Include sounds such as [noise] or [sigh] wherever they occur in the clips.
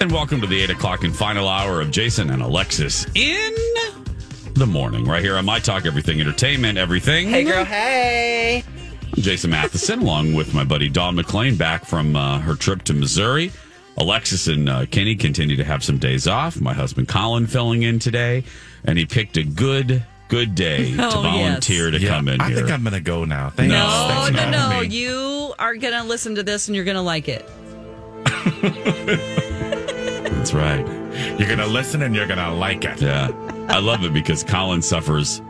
And welcome to the 8 o'clock and final hour of Jason and Alexis in the morning, right here on My Talk Everything Entertainment, Everything. Hey, girl. Hey. I'm Jason Matheson, [laughs] along with my buddy Dawn McClain, back from uh, her trip to Missouri. Alexis and uh, Kenny continue to have some days off. My husband Colin filling in today, and he picked a good, good day [laughs] to Oh, volunteer to Yeah, come in I here. think I'm going to go now. Thanks. No, No, Thanks for no, no. me. You are going to listen to this and you're going to like it. [laughs] That's right. You're going to listen and you're going to like it. Yeah. I love it because Colin suffers.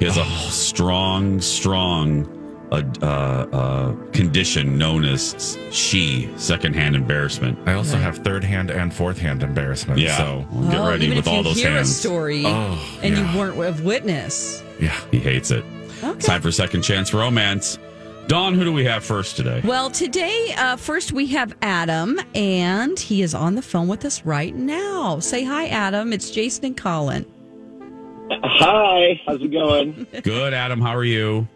He has a strong, strong uh, uh, uh, condition known as she, secondhand embarrassment. I also have third hand and fourth hand embarrassment. Yeah. So, Well, get Oh, ready with if all you those hear hands. a story Oh, and yeah. you weren't a witness. yeah. He hates it. Okay. Time for second chance romance. Dawn, who do we have first today? Well, today, uh, first we have Adam, and he is on the phone with us right now. Say hi, Adam. It's Jason and Colin. Hi, how's it going? [laughs] Good, Adam. How are you?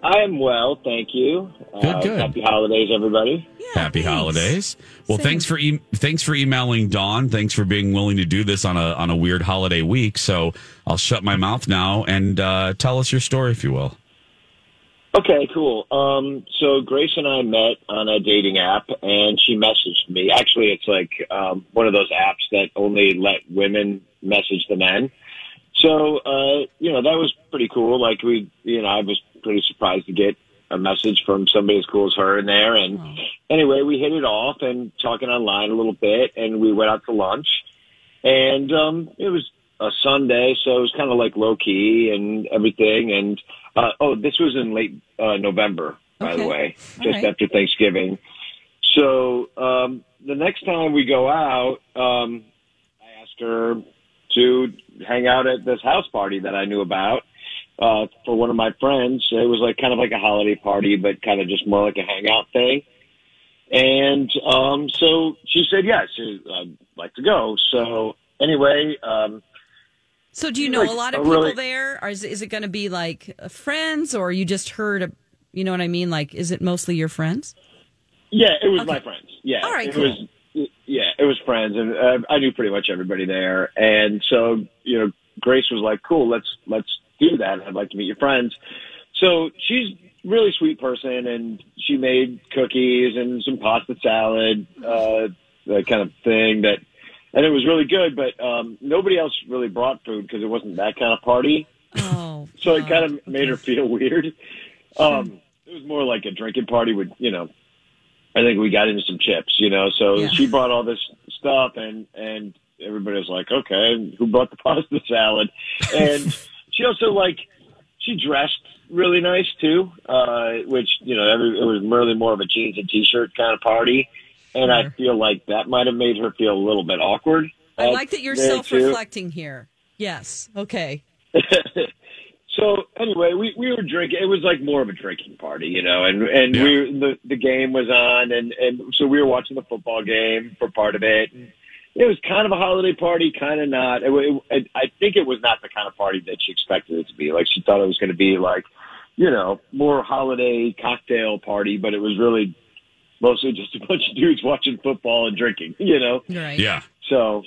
I am well, thank you. Uh, Good, good. Happy holidays, everybody. Yeah, Happy thanks. holidays. Well, Same. thanks for e- thanks for emailing Dawn. Thanks for being willing to do this on a on a weird holiday week. So I'll shut my mouth now and uh, tell us your story, if you will. Okay, cool. Um, so Grace and I met on a dating app, and she messaged me. Actually, it's like um, one of those apps that only let women message the men. So, uh, you know, that was pretty cool. Like we, you know, I was pretty surprised to get a message from somebody as cool as her in there. And anyway, we hit it off and talking online a little bit, and we went out to lunch. And um, it was a Sunday, so it was kind of like low key and everything. And uh, oh, this was in late uh, November, by the way, just right. after Thanksgiving. So um, the next time we go out, um, I asked her to hang out at this house party that I knew about uh, for one of my friends. It was like kind of like a holiday party, but kind of just more like a hangout thing. And um, so she said yes, I'd like to go. So anyway, um, So, do you know Like, a lot of people really- there, or is, is it going to be like friends, or you just heard? A, you know what I mean? Like, is it mostly your friends? Yeah, it was my friends. Yeah, All right, it cool. was. Yeah, it was friends, and uh, I knew pretty much everybody there. And so, you know, Grace was like, "Cool, let's let's do that. I'd like to meet your friends." So she's really sweet person, and she made cookies and some pasta salad, uh, that kind of thing. That, and it was really good. But um, nobody else really brought food because it wasn't that kind of party. Oh, [laughs] So it kind of made her feel [laughs] weird. Um, it was more like a drinking party with, you know, I think we got into some chips, you know, so Yeah. she brought all this stuff and, and everybody was like, okay, who brought the [laughs] pasta salad? And she also like, she dressed really nice too, uh, which, you know, every, it was really more of a jeans and t-shirt kind of party. And I mm-hmm. feel like that might have made her feel a little bit awkward. I uh, like that you're self-reflecting here. Yes. Okay. [laughs] so anyway, we, we were drinking. It was like more of a drinking party, you know, and and Yeah. we the the game was on, and and so we were watching the football game for part of it. It was kind of a holiday party, kind of not. It, wa- it, I think it was not the kind of party that she expected it to be. Like she thought it was going to be like, you know, more holiday cocktail party, but it was really mostly just a bunch of dudes watching football and drinking, [laughs] you know. Right. Yeah. So,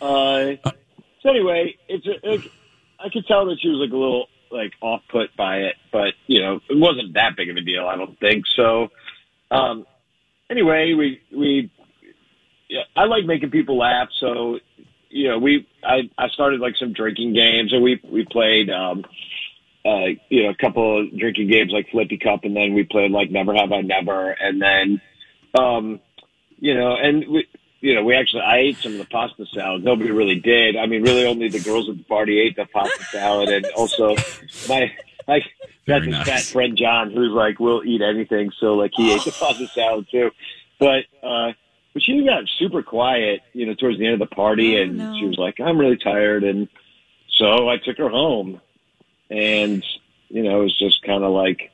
uh, so anyway, it's a, it, I could tell that she was like a little like off put by it, but you know, it wasn't that big of a deal, I don't think. So, um, anyway, we we yeah, I like making people laugh, so you know, we I I started like some drinking games, and we we played. um uh, you know, a couple of drinking games like Flippy Cup, and then we played like Never Have I Never, and then, um, you know, and we, you know, we actually I ate some of the pasta salad. Nobody really did. I mean, really, only the girls at the party ate the pasta salad, and also my Very nice. fat friend John who's like will eat anything, so like he ate the pasta salad too, but. uh but she got super quiet, you know, towards the end of the party, Oh, and no. she was like, "I'm really tired," and so I took her home, and you know, it was just kind of like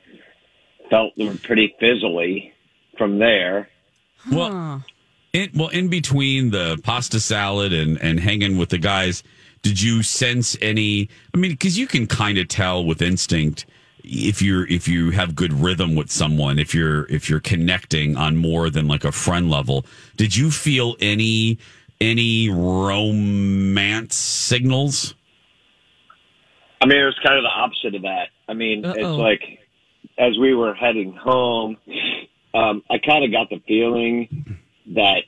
felt them pretty fizzly from there. Well, in, well, in between the pasta salad and, and hanging with the guys, did you sense any? I mean, because you can kind of tell with instinct if you're if you have good rhythm with someone, if you're if you're connecting on more than like a friend level. Did you feel any any romance signals? I mean, it was kind of the opposite of that. I mean, it's Uh-oh. like as we were heading home, um, I kind of got the feeling that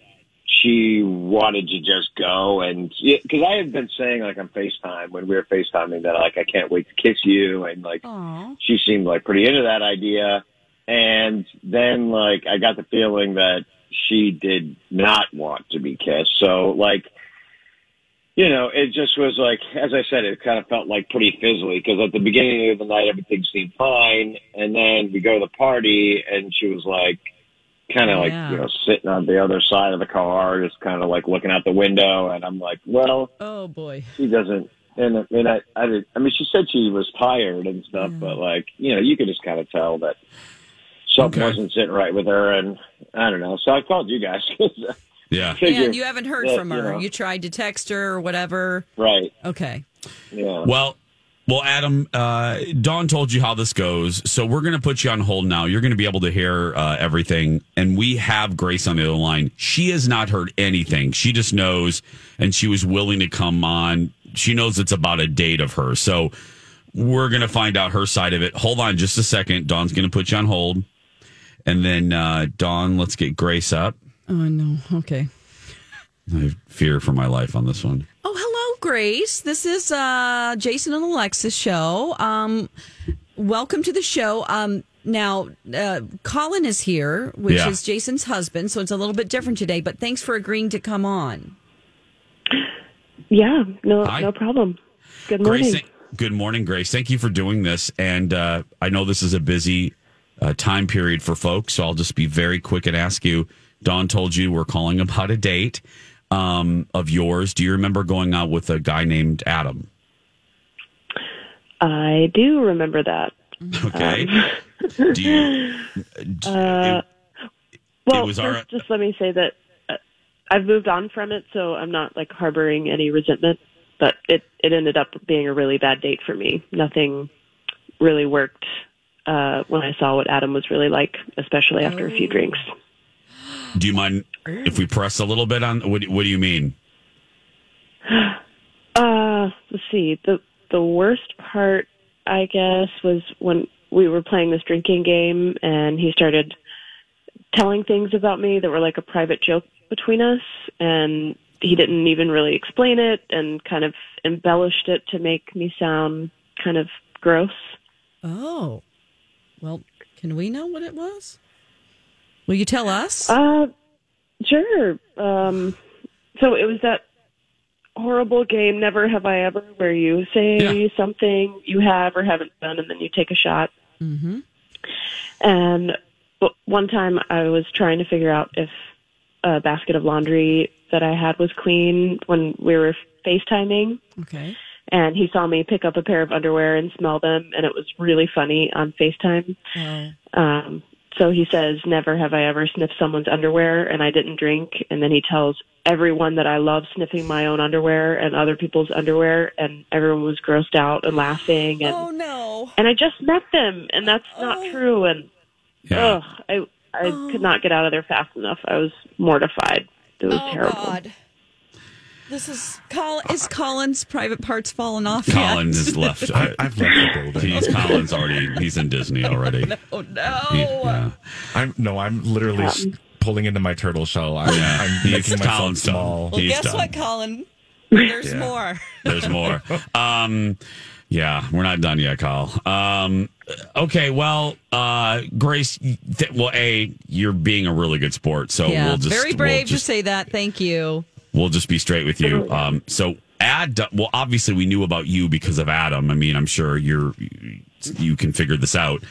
she wanted to just go and because I had been saying like on Facetime when we were Facetiming that like I can't wait to kiss you and like Aw. she seemed like pretty into that idea. And then like I got the feeling that she did not want to be kissed. So like, you know, it just was like, as I said, it kind of felt like pretty fizzly because at the beginning of the night everything seemed fine, and then we go to the party and she was like, kind of like Yeah. you know sitting on the other side of the car, just kind of like looking out the window, and I'm like, well, Oh boy. she doesn't. And I mean, I, I, did, I mean, she said she was tired and stuff, but like, you know, you could just kind of tell that something Okay. wasn't sitting right with her, and I don't know. So I called you guys. [laughs] Yeah. Figure- And you haven't heard that, from her. you know. You tried to text her or whatever. right? Okay. Yeah. Well, well, Adam, uh, Dawn told you how this goes, so we're going to put you on hold now. You're going to be able to hear uh, everything, and we have Grace on the other line. She has not heard anything. She just knows, and she was willing to come on. She knows it's about a date of her, So we're gonna find out her side of it. Hold on just a second. Dawn's gonna put you on hold, and then uh, Dawn, let's get Grace up. Oh no. Okay. [laughs] I fear for my life on this one. Oh, hello, Grace. This is uh, Jason and Alexis show. Um, welcome to the show. Um, now, uh, Colin is here, which Yeah. is Jason's husband, so it's a little bit different today. But thanks for agreeing to come on. Yeah, no, Hi. no problem. Good morning. Grace, good morning, Grace. Thank you for doing this. And uh, I know this is a busy uh, time period for folks, so I'll just be very quick and ask you. Dawn told you we're calling about a date um, of yours. Do you remember going out with a guy named Adam? I do remember that. Okay. Um, do you? [laughs] d- Uh, it- Well, was first, our- just let me say that uh, I've moved on from it, so I'm not like harboring any resentment. But it it ended up being a really bad date for me. Nothing really worked uh, when I saw what Adam was really like, especially after a few drinks. Do you mind if we press a little bit on? What, what do you mean? Uh, let's see. The the worst part, I guess, was when we were playing this drinking game and he started telling things about me that were like a private joke between us and he didn't even really explain it and kind of embellished it to make me sound kind of gross. Oh, well, can we know what it was? Will you tell us? Uh, sure. Um, so it was that horrible game, Never Have I Ever, where you say Yeah. something you have or haven't done, and then you take a shot. mm-hmm. And one time I was trying to figure out if a basket of laundry that I had was clean when we were FaceTiming. Okay. And he saw me pick up a pair of underwear and smell them, and it was really funny on FaceTime. Oh. Um, so he says, Never have I ever sniffed someone's underwear, and I didn't drink. And then he tells everyone that I love sniffing my own underwear and other people's underwear, and everyone was grossed out and laughing. And, Oh no. and I just met them, and that's not Oh. true. And Yeah. ugh, I, I could oh. not get out of there fast enough. I was mortified. It was Oh terrible. God. This is Colin. Is Colin's private parts falling off Colin yet? is left. [laughs] I, I've left the building. He's Colin's already. He's in Disney [laughs] already. oh no. He- yeah. I'm no, I'm literally s pulling into my turtle shell. I'm, Yeah. I'm making myself Colin's done. small. Well, He's guess done. what, Colin? [laughs] There's Yeah. more. There's more. Um, yeah, we're not done yet, Kyle. Um, okay, well, uh, Grace, th- well, a you're being a really good sport, so yeah, we'll just very we'll brave to just- say that. Thank you. We'll just be straight with you. Um, so Ad, well, obviously we knew about you because of Adam. I mean, I'm sure you're you can figure this out.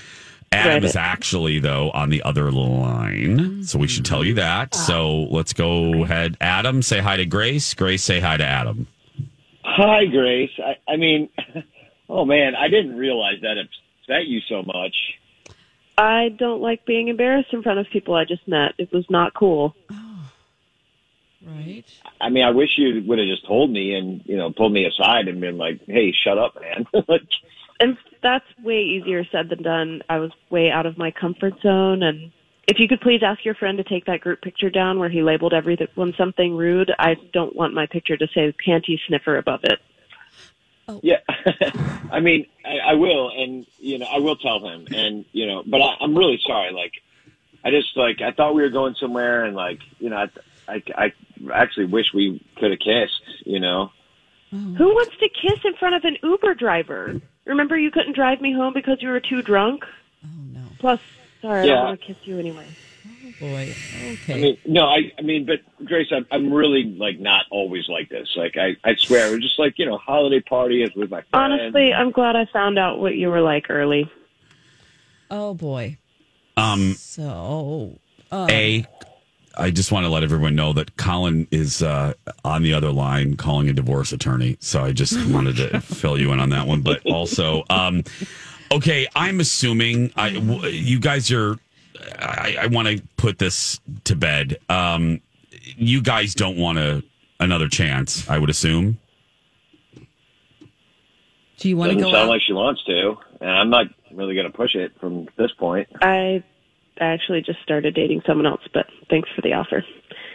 Adam is actually though on the other line, so we should tell you that. So let's go ahead. Adam, say hi to Grace. Grace, say hi to Adam. Hi, Grace. I, I mean, [laughs] oh man, I didn't realize that upset you so much. I don't like being embarrassed in front of people I just met. It was not cool. Right. I mean, I wish you would have just told me and you know pulled me aside and been like, "Hey, shut up, man." [laughs] like, and that's way easier said than done. I was way out of my comfort zone, and if you could please ask your friend to take that group picture down where he labeled everyone something rude. I don't want my picture to say panty sniffer above it. Oh. yeah, [laughs] I mean, I, I will, and you know, I will tell him, and you know, but I, I'm really sorry. Like, I just like I thought we were going somewhere, and like, you know, I, I, I actually wish we could have kissed. You know, Who wants to kiss in front of an Uber driver? Remember, you couldn't drive me home because you were too drunk. Oh no. Plus, sorry, I Yeah. don't want to kiss you anyway. Boy. Okay. I mean, no, I, I mean, but Grace, I'm, I'm really like not always like this. Like, I, I swear, it was just like you know, holiday party is with my friends. Honestly, I'm glad I found out what you were like early. oh boy. Um, So. Uh, A, I just want to let everyone know that Colin is uh, on the other line calling a divorce attorney. So I just [laughs] wanted to fill you in on that one. But also, um, okay, I'm assuming I, w- you guys are. I, I want to put this to bed. Um, you guys don't want a another chance. I would assume. do you want to Doesn't go sound out? like she wants to, and I'm not really going to push it from this point. I actually just started dating someone else, but thanks for the offer.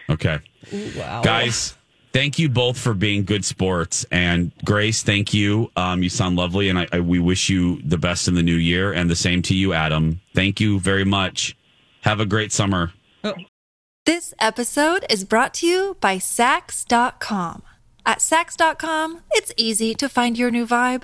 Okay. Ooh, wow. Guys, Thank you both for being good sports. And Grace, thank you. Um, you sound lovely, and I, I, we wish you the best in the new year. And the same to you, Adam. Thank you very much. Have a great summer. This episode is brought to you by Saks.com. At Saks.com, it's easy to find your new vibe.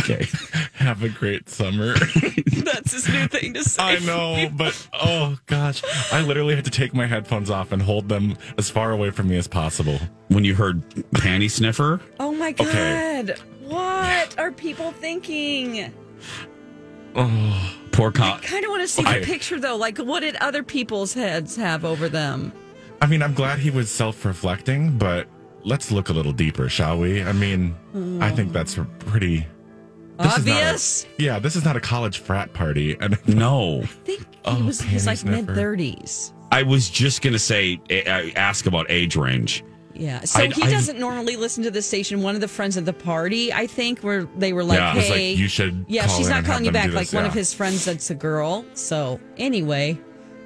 Okay. [laughs] Have a great summer. [laughs] That's his new thing to say. I know, but oh gosh, I literally had to take my headphones off and hold them as far away from me as possible. When you heard panty sniffer, Oh my god. Okay. What are people thinking? Oh, poor i Kind of want to see the I- picture though. Like, what did other people's heads have over them? I mean, I'm glad he was self-reflecting, but let's look a little deeper, shall we? I mean, I think that's pretty This is not a- Obvious. yeah. This is not a college frat party, [laughs] and No. I think he Oh, was he's like mid thirties. I was just going to say, uh, ask about age range. Yeah. So I- he I- doesn't normally listen to the station. One of the friends at the party, I think, where they were like, Yeah, "Hey, like, you should Yeah, call she's in not and calling you back. Like this, one of his friends that's a girl. So anyway,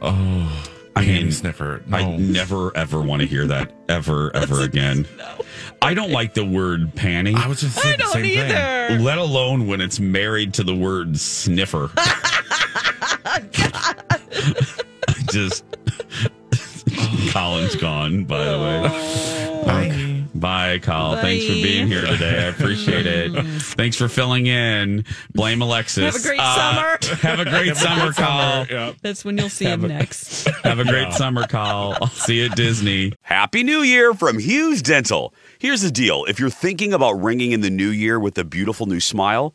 Oh, I mean, sniffer. No. I never ever want to hear that ever ever again. I don't like the word panty. I was just saying the same thing. let alone when it's married to the word sniffer. [laughs] [laughs] Just [laughs] Colin's gone, by the way. Bye. Bye, Kyle. Thanks for being here today. I appreciate it. [laughs] Thanks for filling in. Blame Alexis. Uh, Have a great summer. [laughs] Have a great summer, Kyle. Yeah. that's when you'll see him next. [laughs] Have a great summer, Kyle. I'll see you at Disney. Happy New Year from Hughes Dental. Here's the deal if you're thinking about ringing in the new year with a beautiful new smile,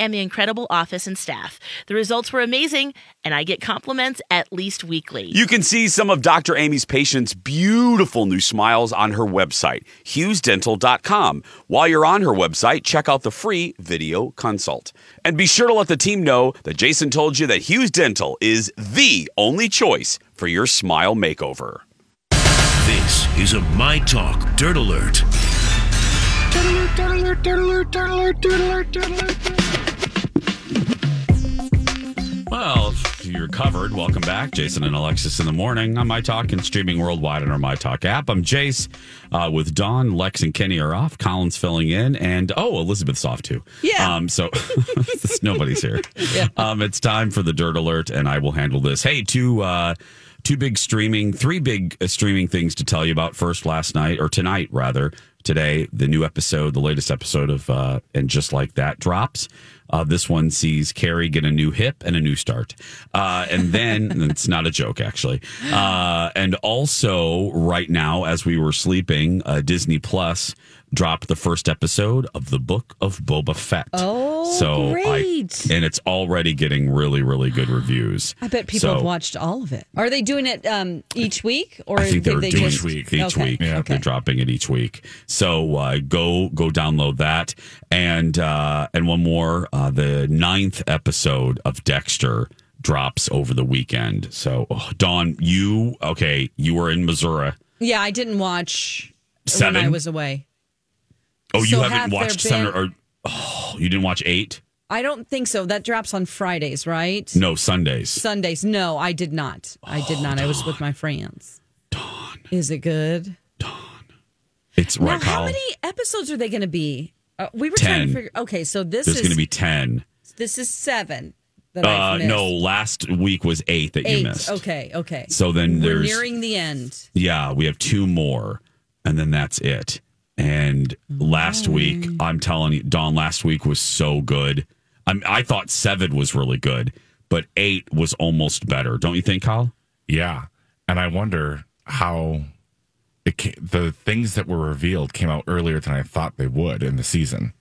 and the incredible office and staff. The results were amazing, and I get compliments at least weekly. You can see some of Dr. Amy's patients' beautiful new smiles on her website, hughesdental.com. While you're on her website, check out the free video consult. And be sure to let the team know that Jason told you that Hughes Dental is the only choice for your smile makeover. This is a My Talk Dirt Alert. Well, if you're covered. Welcome back, Jason and Alexis in the morning on My Talk and streaming worldwide on our My Talk app. I'm Jace uh, with Dawn, Lex, and Kenny are off. Colin's filling in, and oh, Elizabeth's off too. Yeah. Um. So [laughs] nobody's here. Yeah. Um. It's time for the Dirt Alert, and I will handle this. Hey, two uh, two big streaming, three big uh, streaming things to tell you about. First, last night or tonight rather. Today, the new episode, the latest episode of uh, and just like that drops. Uh, this one sees Carrie get a new hip and a new start. Uh, and then, [laughs] it's not a joke, actually. Uh, and also, right now, as we were sleeping, uh, Disney Plus dropped the first episode of the Book of Boba Fett. Oh, so great. I, and it's already getting really, really good reviews. I bet people So- have watched all of it. Are they doing it um, each week, or I think they're they doing just each week. Each Okay, week, yeah, okay. they're dropping it each week. So uh, go go download that, and uh, and one more. Uh, the ninth episode of Dexter drops over the weekend. So oh, Dawn, you okay? You were in Missouri. Yeah, I didn't watch Seven? when I was away. Oh, you So haven't have watched seven or oh, you didn't watch eight? I don't think so. That drops on Fridays, right? No, Sundays. Sundays. No, I did not. I did not. I was with my friends. Dawn. Is it good? Dawn. It's right, now, how many episodes are they going to be? Uh, we were trying to figure. Okay, so this There's is going to be ten. this is seven. Uh, no, last week was eight that you missed. Okay, okay. So then we're there's nearing the end. Yeah, we have two more, and then that's it. And last week, mm. I'm telling you, Dawn, last week was so good. I'm, I thought seven was really good, but eight was almost better. Don't you think, Kyle? Yeah. And I wonder how it ca the things that were revealed came out earlier than I thought they would in the season.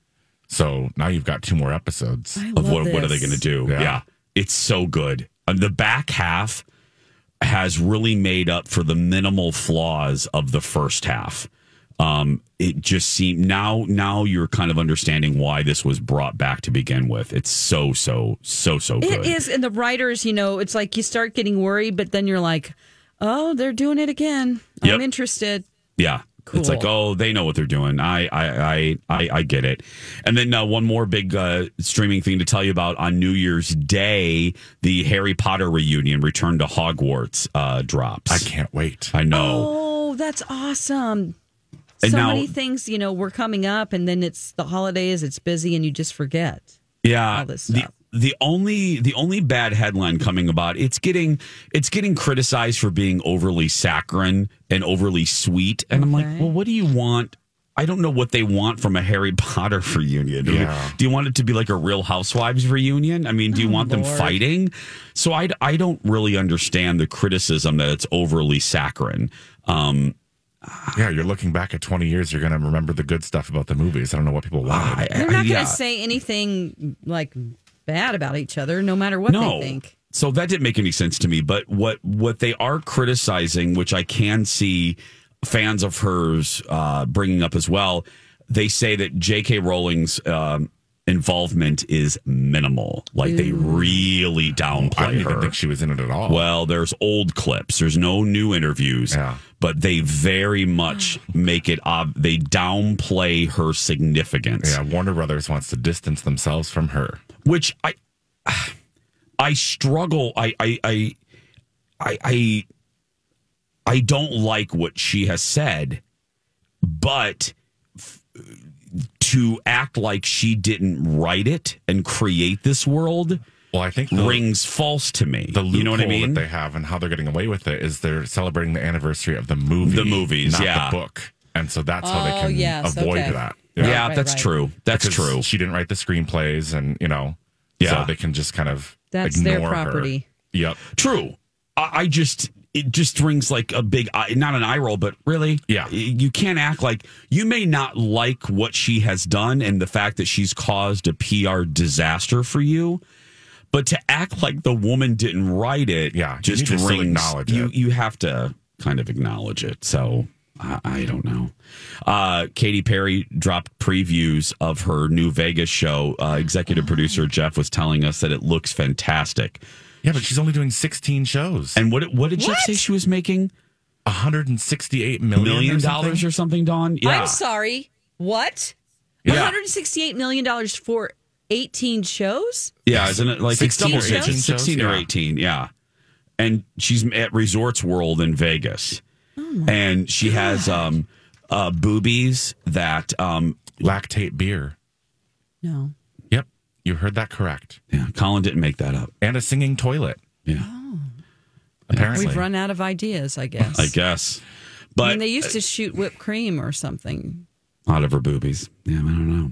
So now you've got two more episodes. Of love what, what are they going to do? Yeah. Yeah. it's so good. And the back half has really made up for the minimal flaws of the first half. Um, it just seemed now now you're kind of understanding why this was brought back to begin with. It's so so so so good. It is, and the writers, you know, it's like you start getting worried, but then you're like, oh, they're doing it again. Yep. I'm interested. Yeah. It's like, oh, they know what they're doing. I, I, I, I, I get it. And then uh, one more big uh, streaming thing to tell you about on New Year's Day, the Harry Potter reunion, Return to Hogwarts, uh, drops. I can't wait. I know. Oh, that's awesome. And so now- many things, you know, were coming up, and then it's the holidays, it's busy, and you just forget. yeah. all this the stuff. the only the only bad headline coming about it's getting it's getting criticized for being overly saccharine and overly sweet. And I'm like, well, what do you want? I don't know what they want from a Harry [laughs] Potter reunion. Yeah. Do you want it to be like a Real Housewives reunion? I mean, do you Oh, want them fighting? So I, I don't really understand the criticism that it's overly saccharine. Um, Yeah, you're looking back at 20 years, you're going to remember the good stuff about the movies. I don't know what people wanted. I- They're not going to say anything like bad about each other, no matter what no. they think. So that didn't make any sense to me. But what what they are criticizing, which I can see fans of hers uh, bringing up as well, they say that J.K. Rowling's um, involvement is minimal. Like they mm. really downplay I downplay didn't even her. think she was in it at all. Well, there's old clips. There's no new interviews. Yeah. But they very much mm. make it ob- they downplay her significance. yeah, Warner Brothers wants to distance themselves from her. Which I I struggle I I I I I, I don't like what she has said, but f- to act like she didn't write it and create this world Well, I think the, rings false to me. the you know what I mean? that they have and how they're getting away with it is they're celebrating the anniversary of the movie, The movies, not yeah. the book, and so that's how they Oh, can yes, avoid okay. that. yeah, Right, that's right. true. That's Because true. She didn't write the screenplays, and you know, Yeah. so they can just kind of That's their ignore her. property. Yep. True. I, I just it just rings like a big eye- not an eye roll, but really, Yeah. you can't act like you may not like what she has done and the fact that she's caused a PR disaster for you. But to act like the woman didn't write it, Yeah, you just need to still rings. acknowledge you it. you have to kind of acknowledge it. So I, I don't know. Uh, Katy Perry dropped previews of her new Vegas show. Uh, executive producer Jeff was telling us that it looks fantastic. Yeah, but she's only doing 16 shows And what what did Jeff What? say she was making? 168 million, Million or dollars or something, Dawn? Yeah. I'm sorry. What? Yeah. $168 million for 18 shows? Yeah, isn't it like 16 double or digits? 18 16 or Yeah. 18, yeah. And she's at Resorts World in Vegas. and she has um uh boobies that um Lactate beer. No. Yep, you heard that correct. yeah, Colin didn't make that up. And a singing toilet. Yeah. Oh. Apparently, We've run out of ideas, I guess. I guess. I But mean, they used to shoot whipped cream or something. Out of her boobies. Yeah, I don't know.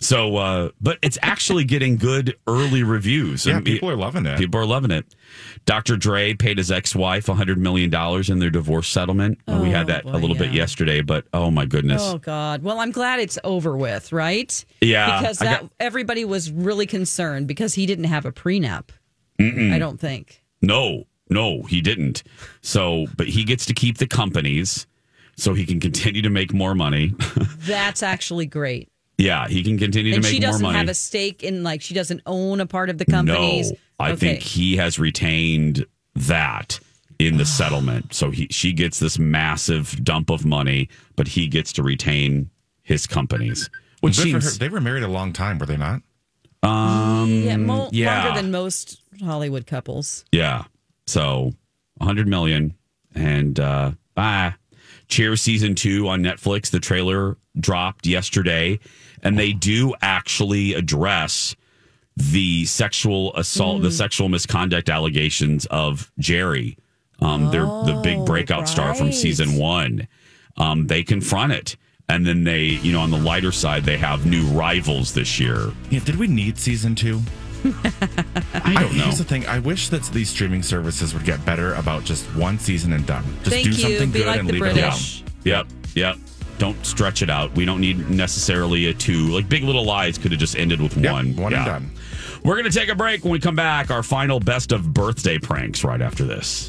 So, uh, but it's actually getting good early reviews. Yeah, And people are loving it. People are loving it. Dr. Dre paid his ex-wife $100 million in their divorce settlement. Uh, we had Oh, that boy, a little bit yesterday, but oh my goodness. Oh God! Well, I'm glad it's over with, right? Yeah, because that got- everybody was really concerned because he didn't have a prenup. I don't think. No, no, he didn't. So, but he gets to keep the companies so he can continue to make more money. [laughs] That's actually great. yeah, he can continue And to make more money. She doesn't have a stake in like she doesn't own a part of the companies. No, I Okay. think he has retained that in the settlement. So he she gets this massive dump of money, but he gets to retain his companies. Which Good for seems her. They were married a long time, were they not? um yeah, mo- yeah. longer than most Hollywood couples. Yeah. So 100 million and uh bye. Cheers season 2 on Netflix. The trailer dropped yesterday and they do actually address the sexual assault, the sexual misconduct allegations of Jerry. Um they're the big breakout star from season 1. Um they confront it. And then they, you know, on the lighter side, they have new rivals this year. Yeah. Did we need season two? [laughs] I don't know. Here's the thing. I wish that these streaming services would get better about just one season and done. Just Thank do you. something Be good like and the leave British. it alone. Yep. Yep. Don't stretch it out. We don't need necessarily a two. Like Big Little Lies could have just ended with Yep, one. one and done. We're going to take a break. When we come back, our final best of birthday pranks right after this.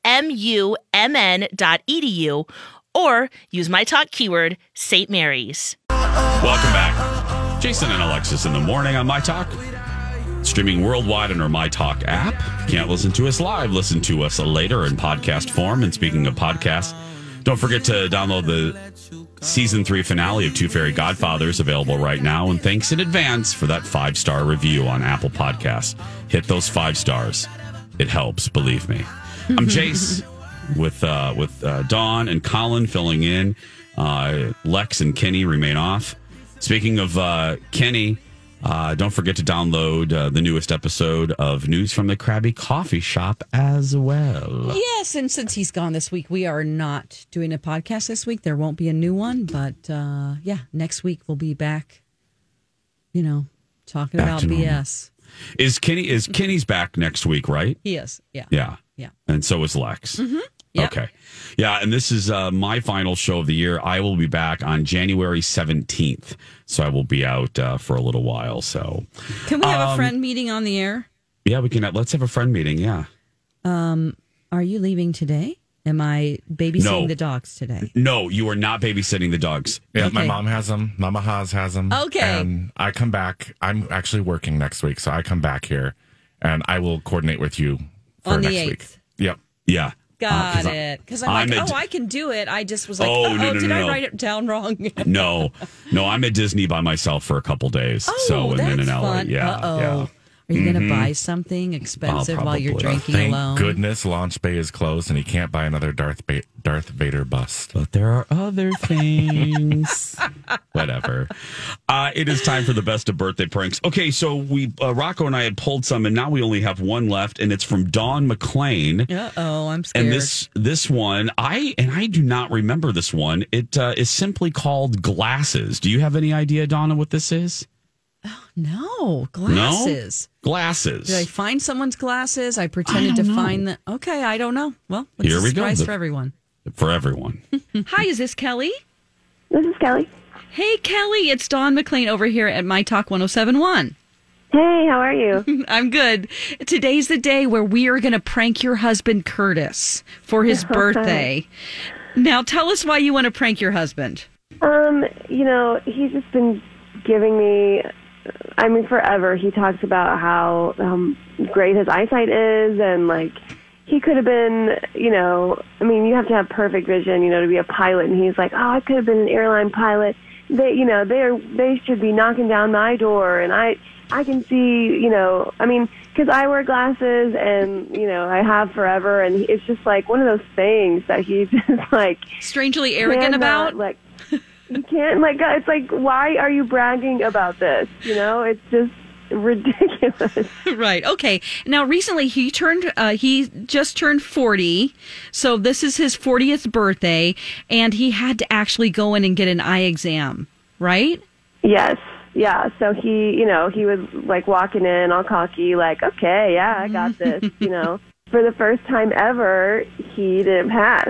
smumn.edu or use my talk keyword, St. Mary's. Welcome back. Jason and Alexis in the morning on My Talk. Streaming worldwide on our My Talk app. Can't listen to us live, listen to us later in podcast form. And speaking of podcasts, don't forget to download the season three finale of Two Fairy Godfathers available right now. And thanks in advance for that five star review on Apple Podcasts. Hit those five stars. It helps, believe me. I'm Jace with uh, with uh, Dawn and Colin filling in. Uh, Lex and Kenny remain off. Speaking of uh, Kenny, uh, don't forget to download uh, the newest episode of News from the Krabby Coffee Shop as well. Yes, and since he's gone this week, we are not doing a podcast this week. There won't be a new one, but uh, yeah, next week we'll be back. You know, talking Back about to normal. BS. Is Kenny is Kenny's back next week, right? He is. Yeah. Yeah. Yeah. And so is Lex. Mm-hmm. Yep. Okay. Yeah. And this is uh, my final show of the year. I will be back on January 17th. So I will be out uh, for a little while. So, Can we have Um, a friend meeting on the air? yeah, we can. Let's have a friend meeting. Yeah. Um, Are you leaving today? Am I babysitting No. the dogs today? No, you are not babysitting the dogs. Yeah, my mom has them. Mama Haas has them. Okay. And I come back. I'm actually working next week, so I come back here, and I will coordinate with you for On the next week. 8th. Yep. Yeah. Uh, Got 'cause it. Because I'm, I'm like, at- oh, I can do it. I just was like, Oh, oh, no, no, did I no. write it down wrong? [laughs] No, no, I'm at Disney by myself for a couple days. Oh, so and that's then in LA. fun. Yeah. Uh-oh. Yeah. Mm-hmm. Are you going to buy something expensive while you're probably. drinking Thank alone? goodness Launch Bay is closed, and he can't buy another Darth ba- Darth Vader bust. But there are other [laughs] things. Whatever. Uh, it is time for the best of birthday pranks. Okay, so we uh, Rocco and I had pulled some, and now we only have one left, and it's from Dawn McLean. Uh oh, I'm scared. And this this one, I and I do not remember this one. It uh, is simply called glasses. Do you have any idea, Donna, what this is? No glasses. Glasses. Did I find someone's glasses? I pretended to find the. Okay, I don't know. Well, it's Here a we go. surprise The- for everyone. For everyone. [laughs] Hi, is this Kelly? This is Kelly. Hey, Kelly, it's Dawn McLean over here at My Talk 1071. Hey, how are you? [laughs] I'm good. Today's the day where we are going to prank your husband, Curtis, for his [laughs] birthday. Now, tell us why you want to prank your husband. Um, you know, he's just been giving me. I mean, forever. He talks about how um, great his eyesight is, and like he could have been. You know, I mean, you have to have perfect vision, you know, to be a pilot. And he's like, oh, I could have been an airline pilot. They, you know, they're they should be knocking down my door, and I, I can see. You know, I mean, because I wear glasses, and you know, I have forever, and it's just like one of those things that he's [laughs] just like strangely arrogant about. Like you can't like it's like why are you bragging about this you know it's just ridiculous [laughs] right. Okay. Now, recently he turned, uh, he just turned 40. So this is his 40th birthday and he had to actually go in and get an eye exam, right? yes yeah so he you know he was like walking in all cocky like okay yeah i got this you know [laughs] for the first time ever he didn't pass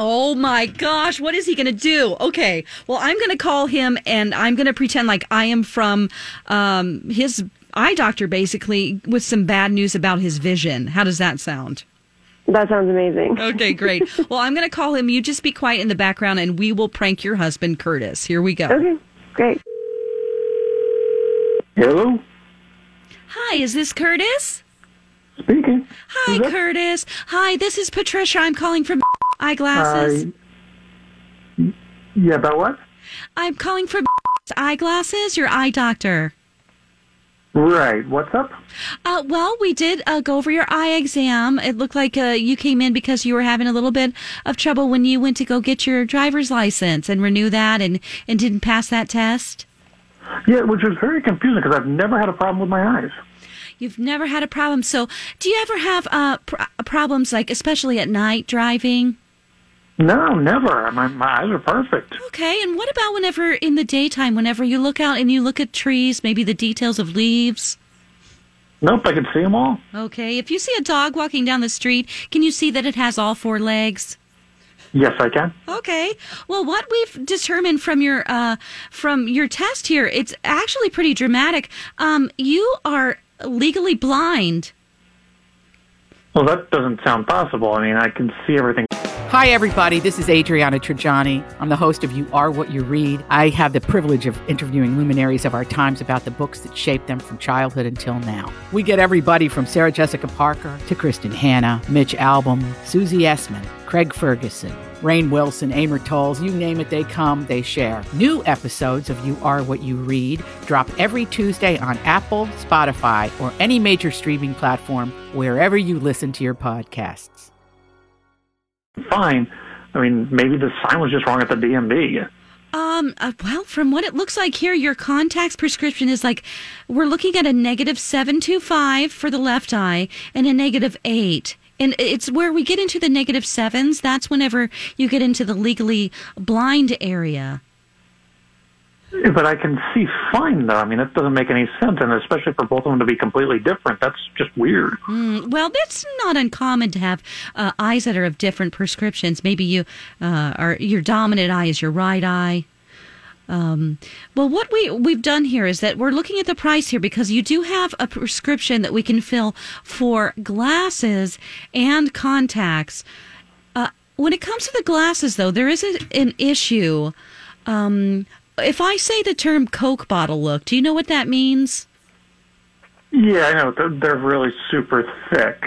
Oh my gosh, what is he going to do? Okay, well, I'm going to call him and I'm going to pretend like I am from um, his eye doctor, basically, with some bad news about his vision. How does that sound? that sounds amazing Okay, great. [laughs] well, I'm going to call him. You just be quiet in the background and we will prank your husband, Curtis. Here we go. okay great Hello, Hi, is this Curtis? Speaking. Hi, Curtis. Hi, this is Patricia. I'm calling from eyeglasses. Yeah, about what? I'm calling from eyeglasses, your eye doctor. Right. What's up? Uh, well, we did uh, go over your eye exam. It looked like uh, you came in because you were having a little bit of trouble when you went to go get your driver's license and renew that and, and didn't pass that test. Yeah, which was very confusing because I've never had a problem with my eyes. You've never had a problem. So, do you ever have uh, pr- problems, like especially at night driving? No, never. My, my eyes are perfect. Okay, and what about whenever in the daytime, whenever you look out and you look at trees, maybe the details of leaves? Nope, I can see them all. Okay, if you see a dog walking down the street, can you see that it has all four legs? Yes, I can. Okay. Well, what we've determined from your uh, from your test here, it's actually pretty dramatic. Um, you are legally blind. Well, that doesn't sound possible. I mean, I can see everything. Hi, everybody. This is Adriana Trigiani. I'm the host of You Are What You Read. I have the privilege of interviewing luminaries of our times about the books that shaped them from childhood until now. We get everybody from Sarah Jessica Parker to Kristin Hannah, Mitch Albom, Susie Essman, Craig Ferguson, Rainn Wilson, Amor Towles, you name it, they come, they share. New episodes of You Are What You Read drop every Tuesday on Apple, Spotify, or any major streaming platform wherever you listen to your podcasts. Fine. I mean, maybe the sign was just wrong at the DMV. Um, uh, well, from what it looks like here, your contacts prescription is like we're looking at a negative 725 for the left eye and a negative 8. And it's where we get into the negative sevens. That's whenever you get into the legally blind area. But I can see fine, though. I mean, that doesn't make any sense, and especially for both of them to be completely different, that's just weird. Mm, well, that's not uncommon to have uh, eyes that are of different prescriptions. Maybe you uh, are your dominant eye is your right eye. Um, well, what we we've done here is that we're looking at the price here because you do have a prescription that we can fill for glasses and contacts. Uh, when it comes to the glasses, though, there is a, an issue. Um, if I say the term Coke bottle look, do you know what that means? Yeah, I know. They're, they're really super thick.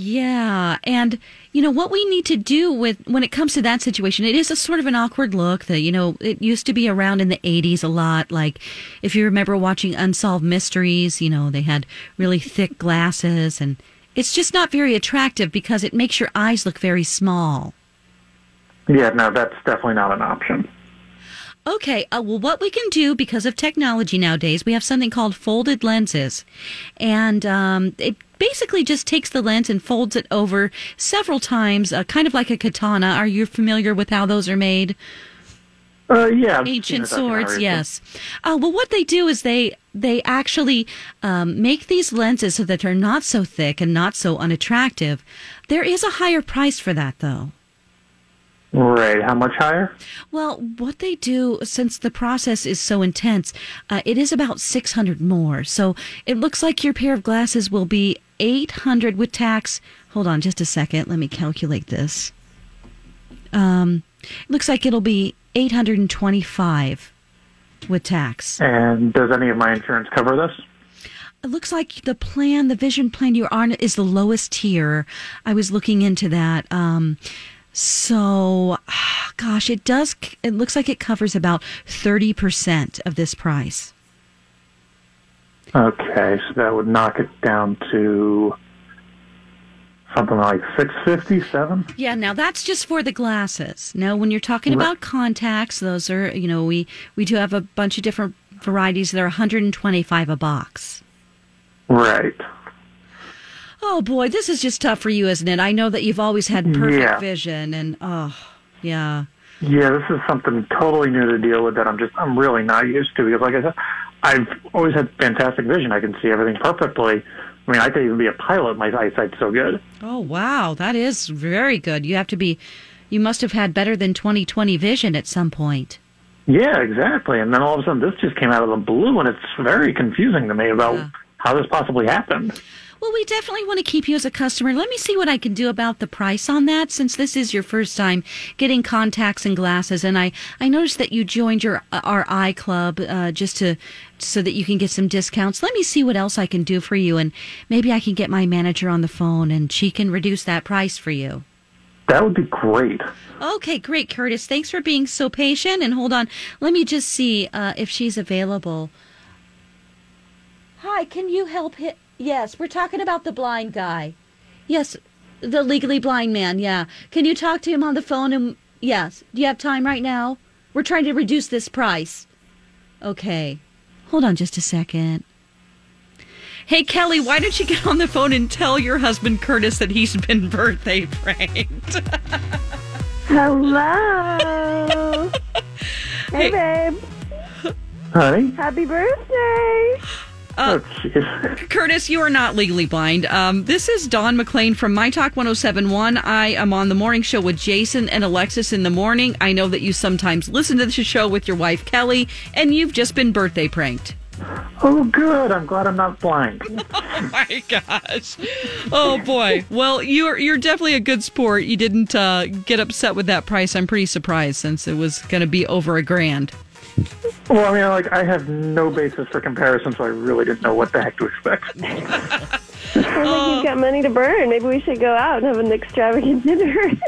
Yeah, and you know what we need to do with when it comes to that situation, it is a sort of an awkward look that you know it used to be around in the 80s a lot like if you remember watching Unsolved Mysteries, you know, they had really thick glasses and it's just not very attractive because it makes your eyes look very small. Yeah, no, that's definitely not an option. Okay, uh, well, what we can do because of technology nowadays, we have something called folded lenses. And um, it basically just takes the lens and folds it over several times, uh, kind of like a katana. Are you familiar with how those are made? Uh, yeah. Ancient swords, yes. Uh, well, what they do is they they actually um, make these lenses so that they're not so thick and not so unattractive. There is a higher price for that, though. Right. How much higher? Well, what they do, since the process is so intense, uh, it is about 600 more. So it looks like your pair of glasses will be 800 with tax. Hold on just a second. Let me calculate this. Um, it looks like it'll be 825 with tax. And does any of my insurance cover this? It looks like the plan, the vision plan you're on is the lowest tier. I was looking into that. Um, so, [sighs] gosh, it does, it looks like it covers about 30% of this price. Okay, so that would knock it down to something like six fifty seven. Yeah, now that's just for the glasses. Now, when you're talking Right. about contacts, those are, you know, we, we do have a bunch of different varieties that are 125 a box. Right. Oh boy, this is just tough for you, isn't it? I know that you've always had perfect Yeah. vision and oh, yeah. Yeah, this is something totally new to deal with that I'm just I'm really not used to because, like I said, I've always had fantastic vision. I can see everything perfectly. I mean, I could even be a pilot. My eyesight's so good. Oh wow, that is very good. You have to be you must have had better than 2020 vision at some point. Yeah, exactly. And then all of a sudden, this just came out of the blue, and it's very confusing to me about how this possibly happened. Well, we definitely want to keep you as a customer. Let me see what I can do about the price on that since this is your first time getting contacts and glasses and I I noticed that you joined your our eye club uh, just to so that you can get some discounts. Let me see what else I can do for you and maybe I can get my manager on the phone and she can reduce that price for you. That would be great. Okay, great, Curtis. Thanks for being so patient. And hold on, let me just see uh, if she's available. Hi, can you help him? Yes, we're talking about the blind guy. Yes, the legally blind man. Yeah, can you talk to him on the phone? And yes, do you have time right now? We're trying to reduce this price. Okay, hold on just a second. Hey Kelly, why don't you get on the phone and tell your husband Curtis that he's been birthday pranked? Hello. [laughs] hey, babe. Honey? Happy birthday. Uh, [laughs] Curtis, you are not legally blind. Um, this is Dawn McLean from My Talk 1071. I am on the morning show with Jason and Alexis in the morning. I know that you sometimes listen to the show with your wife, Kelly, and you've just been birthday pranked. Oh, good. I'm glad I'm not blind. [laughs] Oh my gosh. Oh boy. Well, you're you're definitely a good sport. You didn't uh, get upset with that price. I'm pretty surprised since it was going to be over a grand. Well, I mean, like I have no basis for comparison, so I really didn't know what the heck to expect. [laughs] Sounds like you've got money to burn. Maybe we should go out and have an extravagant dinner. [laughs]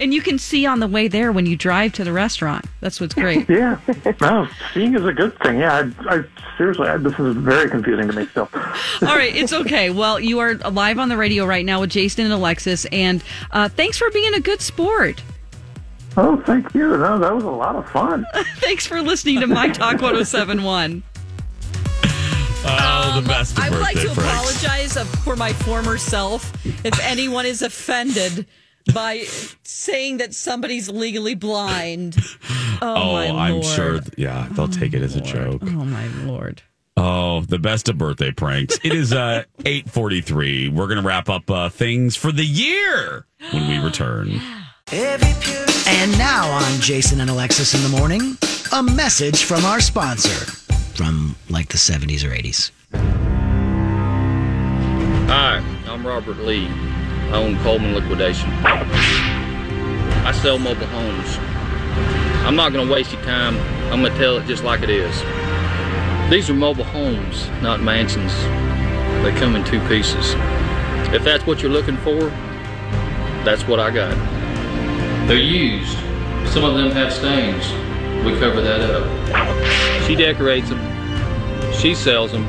And you can see on the way there when you drive to the restaurant. That's what's great. [laughs] yeah. No, seeing is a good thing. Yeah, I, I seriously, I, this is very confusing to me still. All right, it's okay. Well, you are live on the radio right now with Jason and Alexis, and uh, thanks for being a good sport. Oh, thank you. No, that was a lot of fun. [laughs] thanks for listening to My Talk [laughs] 1071. Oh, the best of I would like to pranks. apologize for my former self if [laughs] anyone is offended by saying that somebody's legally blind. Oh, Oh, my I'm lord. sure. th- yeah, they'll take it as a joke. Oh my lord. Oh, the best of birthday pranks. It is uh 8:43. We're going to wrap up uh, things for the year when we return. And now on Jason and Alexis in the morning, a message from our sponsor from like the 70s or 80s. Hi, I'm Robert Lee. I own Cullman Liquidation. I sell mobile homes. I'm not going to waste your time. I'm going to tell it just like it is. These are mobile homes, not mansions. They come in two pieces. If that's what you're looking for, that's what I got. They're used. Some of them have stains. We cover that up. She decorates them. She sells them.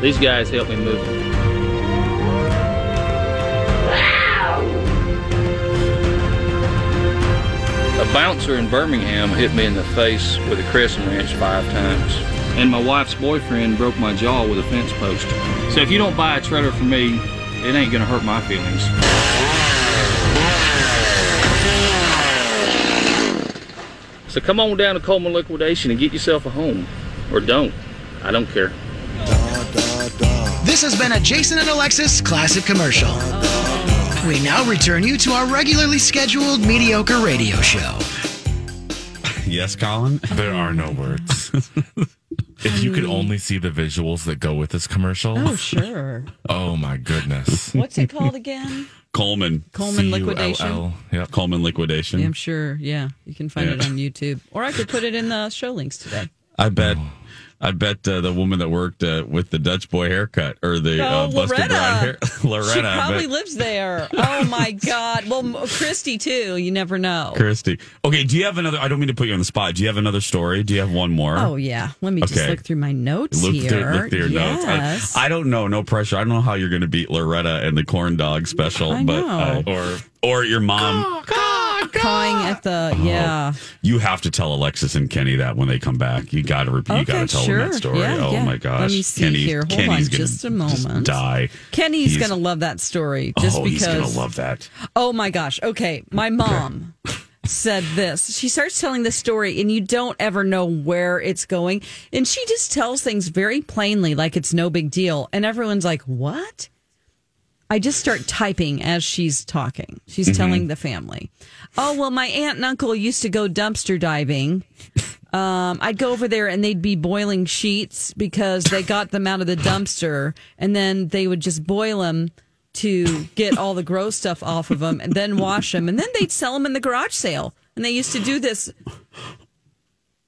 These guys help me move them. A bouncer in Birmingham hit me in the face with a crescent wrench five times. And my wife's boyfriend broke my jaw with a fence post. So if you don't buy a trailer from me, it ain't gonna hurt my feelings. So come on down to Cullman Liquidation and get yourself a home. Or don't. I don't care. This has been a Jason and Alexis classic commercial. We now return you to our regularly scheduled mediocre radio show. [laughs] Yes, Colin. There are no words. [laughs] if you could hmm. only see the visuals that go with this commercial. Oh, sure. [laughs] Oh my goodness. What's it called again? Cullman. Cullman liquidation. C-U-L-L. Yep. Cullman liquidation. Yeah, I'm sure. Yeah, you can find Yeah. it on YouTube, or I could put it in the show links today. I bet. Oh. I bet uh, the woman that worked uh, with the Dutch boy haircut or the uh, Oh, busted brown hair, [laughs] Loretta. she probably lives there. Oh my [laughs] God. Well, Christy too. You never know. Christy. Okay, do you have another? I don't mean to put you on the spot. Do you have another story? Do you have one more? Oh yeah. Let me just look through my notes Look here. through, look through your yes. notes. I, I don't know. No pressure. I don't know how you're going to beat Loretta and the corn dog special, I but uh, or or your mom. Cawing at the oh. yeah. You have to tell Alexis and Kenny that when they come back. You got to repeat. you got to tell sure. them that story. Yeah, oh yeah. my gosh, Let me see Kenny, here. Hold Kenny's on gonna just a moment. die. Kenny's He's- gonna love that story oh, just oh, because. he's gonna love that. Oh my gosh. Okay. My mom said this. She starts telling the story and you don't ever know where it's going. And she just tells things very plainly, like it's no big deal. And everyone's like, what? I just start typing as she's talking. She's Mhm. telling the family. Oh, well, my aunt and uncle used to go dumpster diving. Um, I'd go over there and they'd be boiling sheets because they got them out of the dumpster and then they would just boil them to get all the gross stuff off of them and then wash them and then they'd sell them in the garage sale. And they used to do this.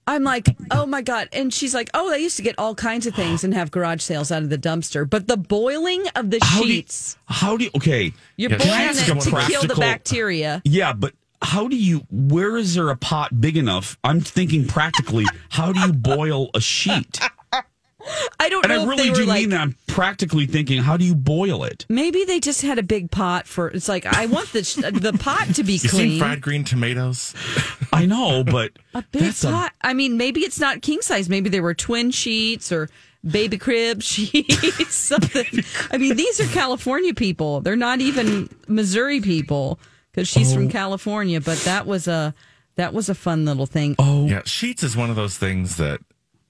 I'm like, oh my God. And she's like, oh, they used to get all kinds of things and have garage sales out of the dumpster. But the boiling of the How do you- sheets, How do you? Okay, you're Can boiling it to kill the bacteria. Yeah, but how do you? Where is there a pot big enough? I'm thinking practically. How do you boil a sheet? I don't And know I if really they were do like, mean that. I'm practically thinking, how do you boil it? Maybe they just had a big pot for. It's like I want the [laughs] the pot to be You clean. seen fried green tomatoes? I know, but [laughs] a big that's pot. I mean, maybe it's not king size. Maybe there were twin sheets or baby crib [laughs] sheets. Something. I mean, these are California people. They're not even Missouri people because she's from Oh. California. But that was a that was a fun little thing. Oh, Yeah, sheets is one of those things that,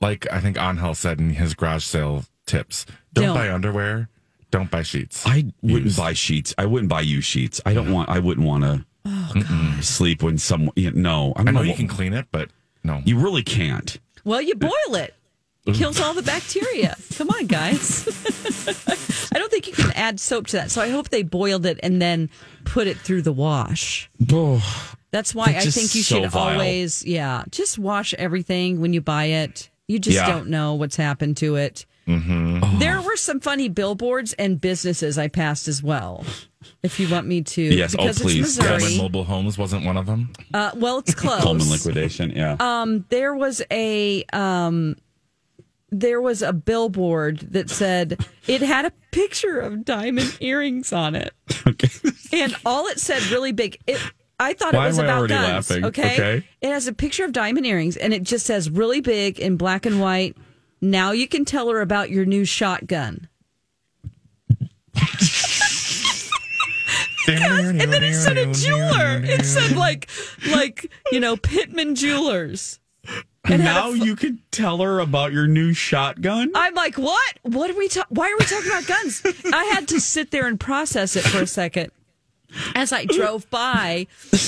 like I think Angel said in his garage sale tips, don't, Don't. buy underwear, don't buy sheets. I wouldn't buy sheets. I wouldn't buy you sheets. I don't want. I wouldn't want to Oh, sleep when someone. You know, I, I don't know know you what- can clean it, but no. You really can't. Well, you boil it. Kills all the bacteria. Come on, guys. [laughs] I don't think you can add soap to that. So I hope they boiled it and then put it through the wash. That's why I think you so should vile. always, yeah, just wash everything when you buy it. You just Yeah. don't know what's happened to it. Mm-hmm. There were some funny billboards and businesses I passed as well. If you want me to, Yes, oh, please. it's Missouri. Cullman Mobile Homes wasn't one of them. Uh, well, it's [laughs] close. Cullman liquidation. Yeah. Um, there was a um, there was a billboard that said it had a picture of diamond earrings on it, [laughs] Okay. and all it said really big. It I thought Why it was about guns. laughing? Okay? Okay. it has a picture of diamond earrings, and it just says really big in black and white. Now you can tell her about your new shotgun. [laughs] and then it said a jeweler. It said like like you know Pittman Jewelers. And now you can tell her about your new shotgun. I'm like, what? What are we? Ta- why are we talking about guns? I had to sit there and process it for a second. As I drove by,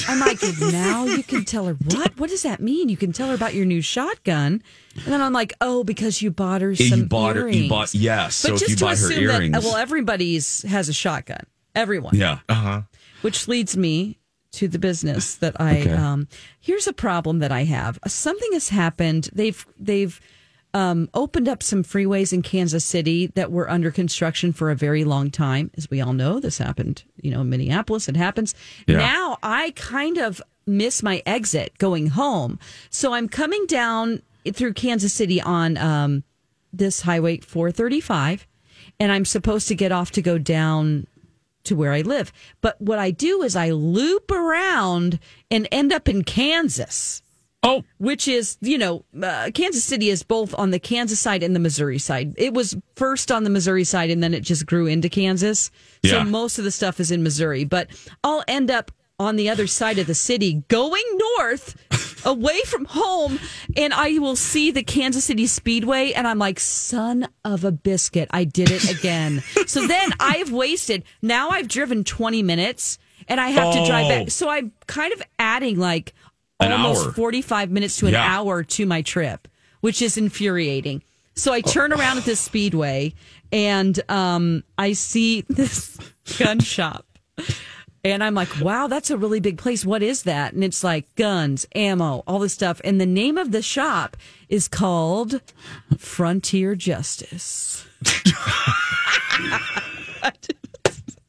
I'm like, now you can tell her what? What does that mean? You can tell her about your new shotgun, and then I'm like, oh, because you bought her Yeah, some you bought her. earrings. You bought yes. But so if just you to buy her assume earrings, that, well, everybody's has a shotgun. Everyone. yeah. Uh huh. which leads me to the business that I Okay. um here's a problem that I have. Something has happened. They've they've um, opened up some freeways in Kansas City that were under construction for a very long time. As we all know, this happened, you know, in Minneapolis. It happens. Yeah. Now I kind of miss my exit going home. So I'm coming down through Kansas City on um, this highway 435, and I'm supposed to get off to go down to where I live. But what I do is I loop around and end up in Kansas. Oh, which is you know, uh, Kansas City is both on the Kansas side and the Missouri side. It was first on the Missouri side, and then it just grew into Kansas. So most of the stuff is in Missouri, but I'll end up on the other side of the city going north away from home and I will see the Kansas City Speedway and I'm like, son of a biscuit, I did it again. [laughs] so then I've wasted, now I've driven 20 minutes and I have to drive Oh. back. So I'm kind of adding like An almost hour. 45 minutes to an Yeah. hour to my trip, which is infuriating. So I turn around at this speedway and um, I see [laughs] this gun shop. And I'm like, wow, that's a really big place. What is that? And it's like guns, ammo, all this stuff. And the name of the shop is called Frontier Justice. [laughs] [laughs]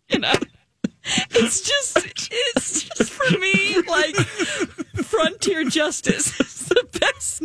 you know, it's just, it's just for me, like, Frontier Justice is the best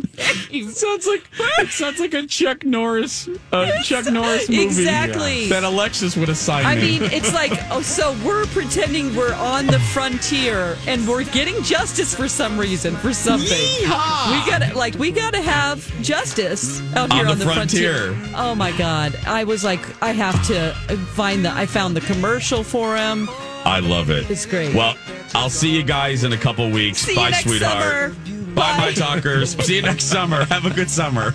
name. Sounds like sounds like a Chuck Norris, uh, Chuck Norris movie. Exactly. That Alexis would assign I me. mean, it's like, oh, so we're pretending we're on the frontier and we're getting justice for some reason, for something. Yeehaw! We gotta, like, we gotta have justice out On here the on the frontier. frontier. Oh my God. I was like, I have to find the, I found the commercial for him. I love it. It's great. Well, I'll see you guys in a couple weeks. See you Bye, next sweetheart. summer. Bye, my talkers. [laughs] see you next summer. Have a good summer.